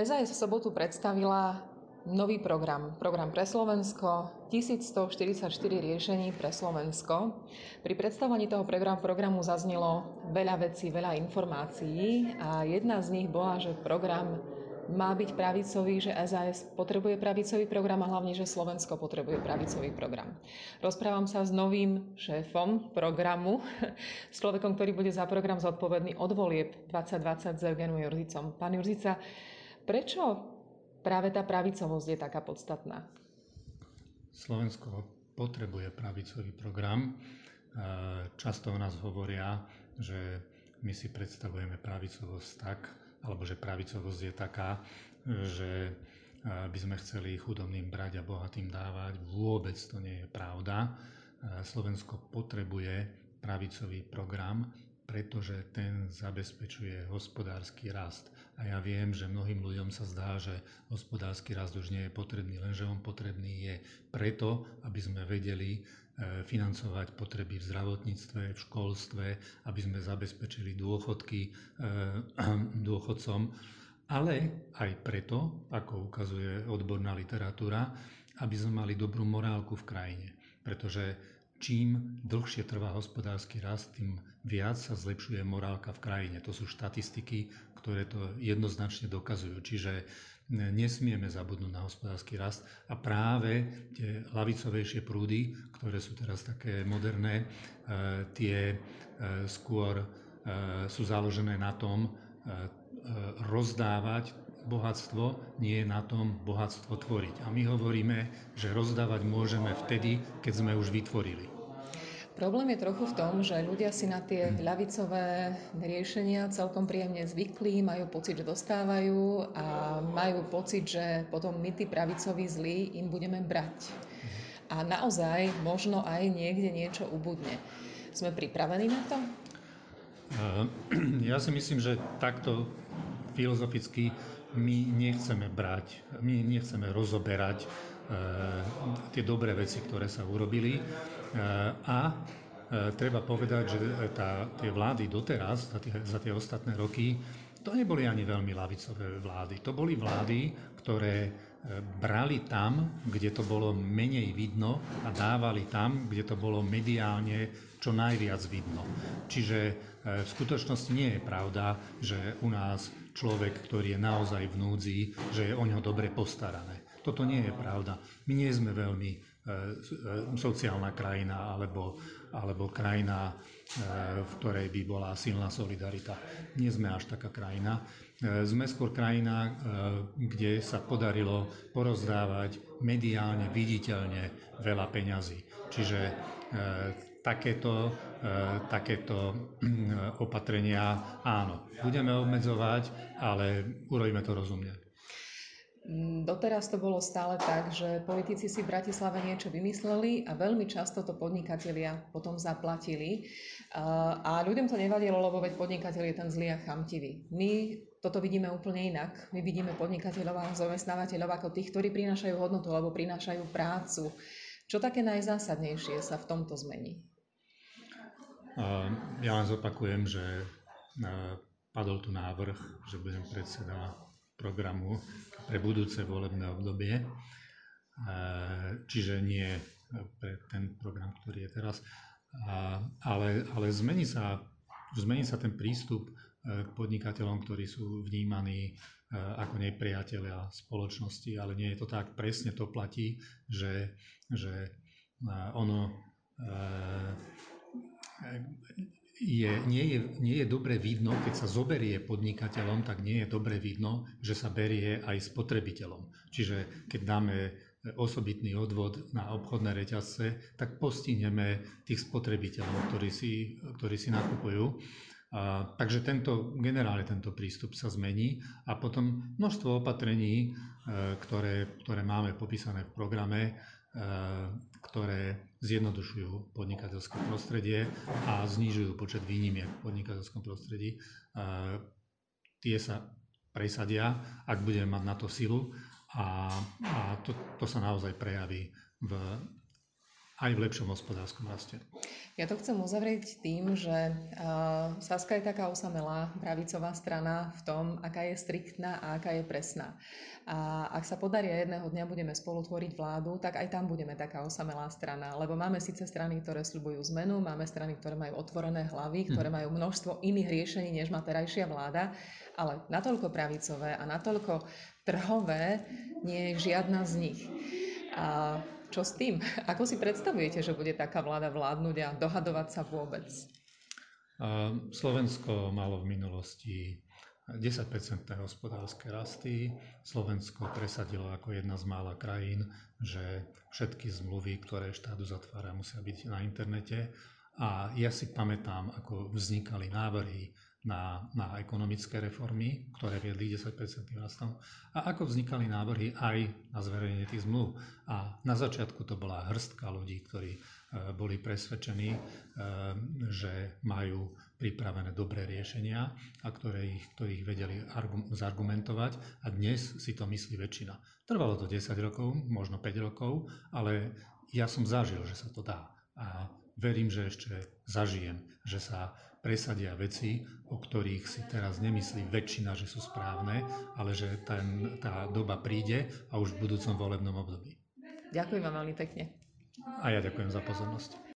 SAS v sobotu predstavila nový program. Program pre Slovensko, 1144 riešení pre Slovensko. Pri predstavovaní toho programu zaznelo veľa vecí, veľa informácií a jedna z nich bola, že program má byť pravicový, že SAS potrebuje pravicový program a hlavne, že Slovensko potrebuje pravicový program. Rozprávam sa s novým šéfom programu, s človekom, ktorý bude za program zodpovedný od volieb 2020 s Eugenom Jurzicom. Pán Jurzica, prečo práve tá pravicovosť je taká podstatná? Slovensko potrebuje pravicový program. Často o nás hovoria, že my si predstavujeme pravicovosť tak, alebo že pravicovosť je taká, že by sme chceli chudobným brať a bohatým dávať. Vôbec to nie je pravda. Slovensko potrebuje pravicový program, pretože ten zabezpečuje hospodársky rast. A ja viem, že mnohým ľuďom sa zdá, že hospodársky rast už nie je potrebný, lenže on potrebný je preto, aby sme vedeli e, financovať potreby v zdravotníctve, v školstve, aby sme zabezpečili dôchodky e, dôchodcom, ale aj preto, ako ukazuje odborná literatúra, aby sme mali dobrú morálku v krajine. Pretože čím dlhšie trvá hospodársky rast, tým viac sa zlepšuje morálka v krajine. To sú štatistiky, ktoré to jednoznačne dokazujú. Čiže nesmieme zabudnúť na hospodársky rast a práve tie lavicovejšie prúdy, ktoré sú teraz také moderné, e, tie e, skôr e, sú založené na tom rozdávať bohatstvo, nie na tom bohatstvo tvoriť. A my hovoríme, že rozdávať môžeme vtedy, keď sme už vytvorili. Problém je trochu v tom, že ľudia si na tie ľavicové riešenia celkom príjemne zvykli, majú pocit, že dostávajú a majú pocit, že potom my, tí pravicoví zlí, im budeme brať. A naozaj možno aj niekde niečo ubudne. Sme pripravení na to? Ja si myslím, že takto filozoficky my nechceme brať, my nechceme rozoberať tie dobré veci, ktoré sa urobili. A treba povedať, že tá, tie vlády doteraz, za tie, za tie ostatné roky, to neboli ani veľmi lavicové vlády. To boli vlády, ktoré e, brali tam, kde to bolo menej vidno a dávali tam, kde to bolo mediálne čo najviac vidno. Čiže e, v skutočnosti nie je pravda, že u nás človek, ktorý je naozaj v núdzi, že je o ňo dobre postarané. Toto nie je pravda. My nie sme veľmi E, e, sociálna krajina alebo, alebo krajina, e, v ktorej by bola silná solidarita. Nie sme až taká krajina. Sme skôr krajina, kde sa podarilo porozdávať mediálne, viditeľne veľa peňazí. Čiže takéto, takéto opatrenia áno, budeme obmedzovať, ale urobíme to rozumne. Mm, doteraz to bolo stále tak, že politici si v Bratislave niečo vymysleli a veľmi často to podnikatelia potom zaplatili. A ľuďom to nevadilo, lebo veď podnikateľ je ten zlý a chamtivý. My toto vidíme úplne inak. My vidíme podnikateľov a zamestnávateľov ako tých, ktorí prinášajú hodnotu alebo prinášajú prácu. Čo také najzásadnejšie sa v tomto zmení? Ja len zopakujem, že padol tu návrh, že budem predseda programu pre budúce volebné obdobie, čiže nie pre ten program, ktorý je teraz, ale, ale zmení, sa, zmení sa ten prístup podnikateľom, ktorí sú vnímaní e, ako nepriatelia spoločnosti, ale nie je to tak. Presne to platí, že, že ono je, nie, je, nie je dobre vidno, keď sa zoberie podnikateľom, tak nie je dobre vidno, že sa berie aj spotrebiteľom. Čiže keď dáme osobitný odvod na obchodné reťazce, tak postihneme tých spotrebiteľov, ktorí si, ktorí si nakupujú. Takže tento, generálne tento prístup sa zmení a potom množstvo opatrení, e, ktoré, ktoré máme popísané v programe, e, ktoré zjednodušujú podnikateľské prostredie a znižujú počet výnimiek v podnikateľskom prostredí. Tie sa presadia, ak budeme mať na to silu a, a to, to sa naozaj prejaví v aj v lepšom hospodárskom raste. Ja to chcem uzavrieť tým, že uh, Saska je taká osamelá pravicová strana v tom, aká je striktná a aká je presná. A ak sa podarí jedného dňa budeme spolu tvoriť vládu, tak aj tam budeme taká osamelá strana. Lebo máme síce strany, ktoré sľubujú zmenu, máme strany, ktoré majú otvorené hlavy, ktoré hm. majú množstvo iných riešení, než má terajšia vláda, ale natoľko pravicové a natoľko trhové nie je žiadna z nich. A čo s tým? Ako si predstavujete, že bude taká vláda vládnuť a dohadovať sa vôbec? Slovensko malo v minulosti 10-percentné hospodárske rasty. Slovensko presadilo ako jedna z mála krajín, že všetky zmluvy, ktoré štát uzatvára, musia byť na internete. A ja si pamätám, ako vznikali návrhy na, na ekonomické reformy, ktoré viedli 10% rastom a ako vznikali návrhy aj na zverejnenie tých zmluv. A na začiatku to bola hrstka ľudí, ktorí e, boli presvedčení, e, že majú pripravené dobré riešenia a ktoré ich, ktorých vedeli argum, zargumentovať a dnes si to myslí väčšina. Trvalo to 10 rokov, možno 5 rokov, ale ja som zažil, že sa to dá. A verím, že ešte zažijem, že sa presadia veci, o ktorých si teraz nemyslí väčšina, že sú správne, ale že ten, tá doba príde a už v budúcom volebnom období. Ďakujem vám veľmi pekne. A ja ďakujem za pozornosť.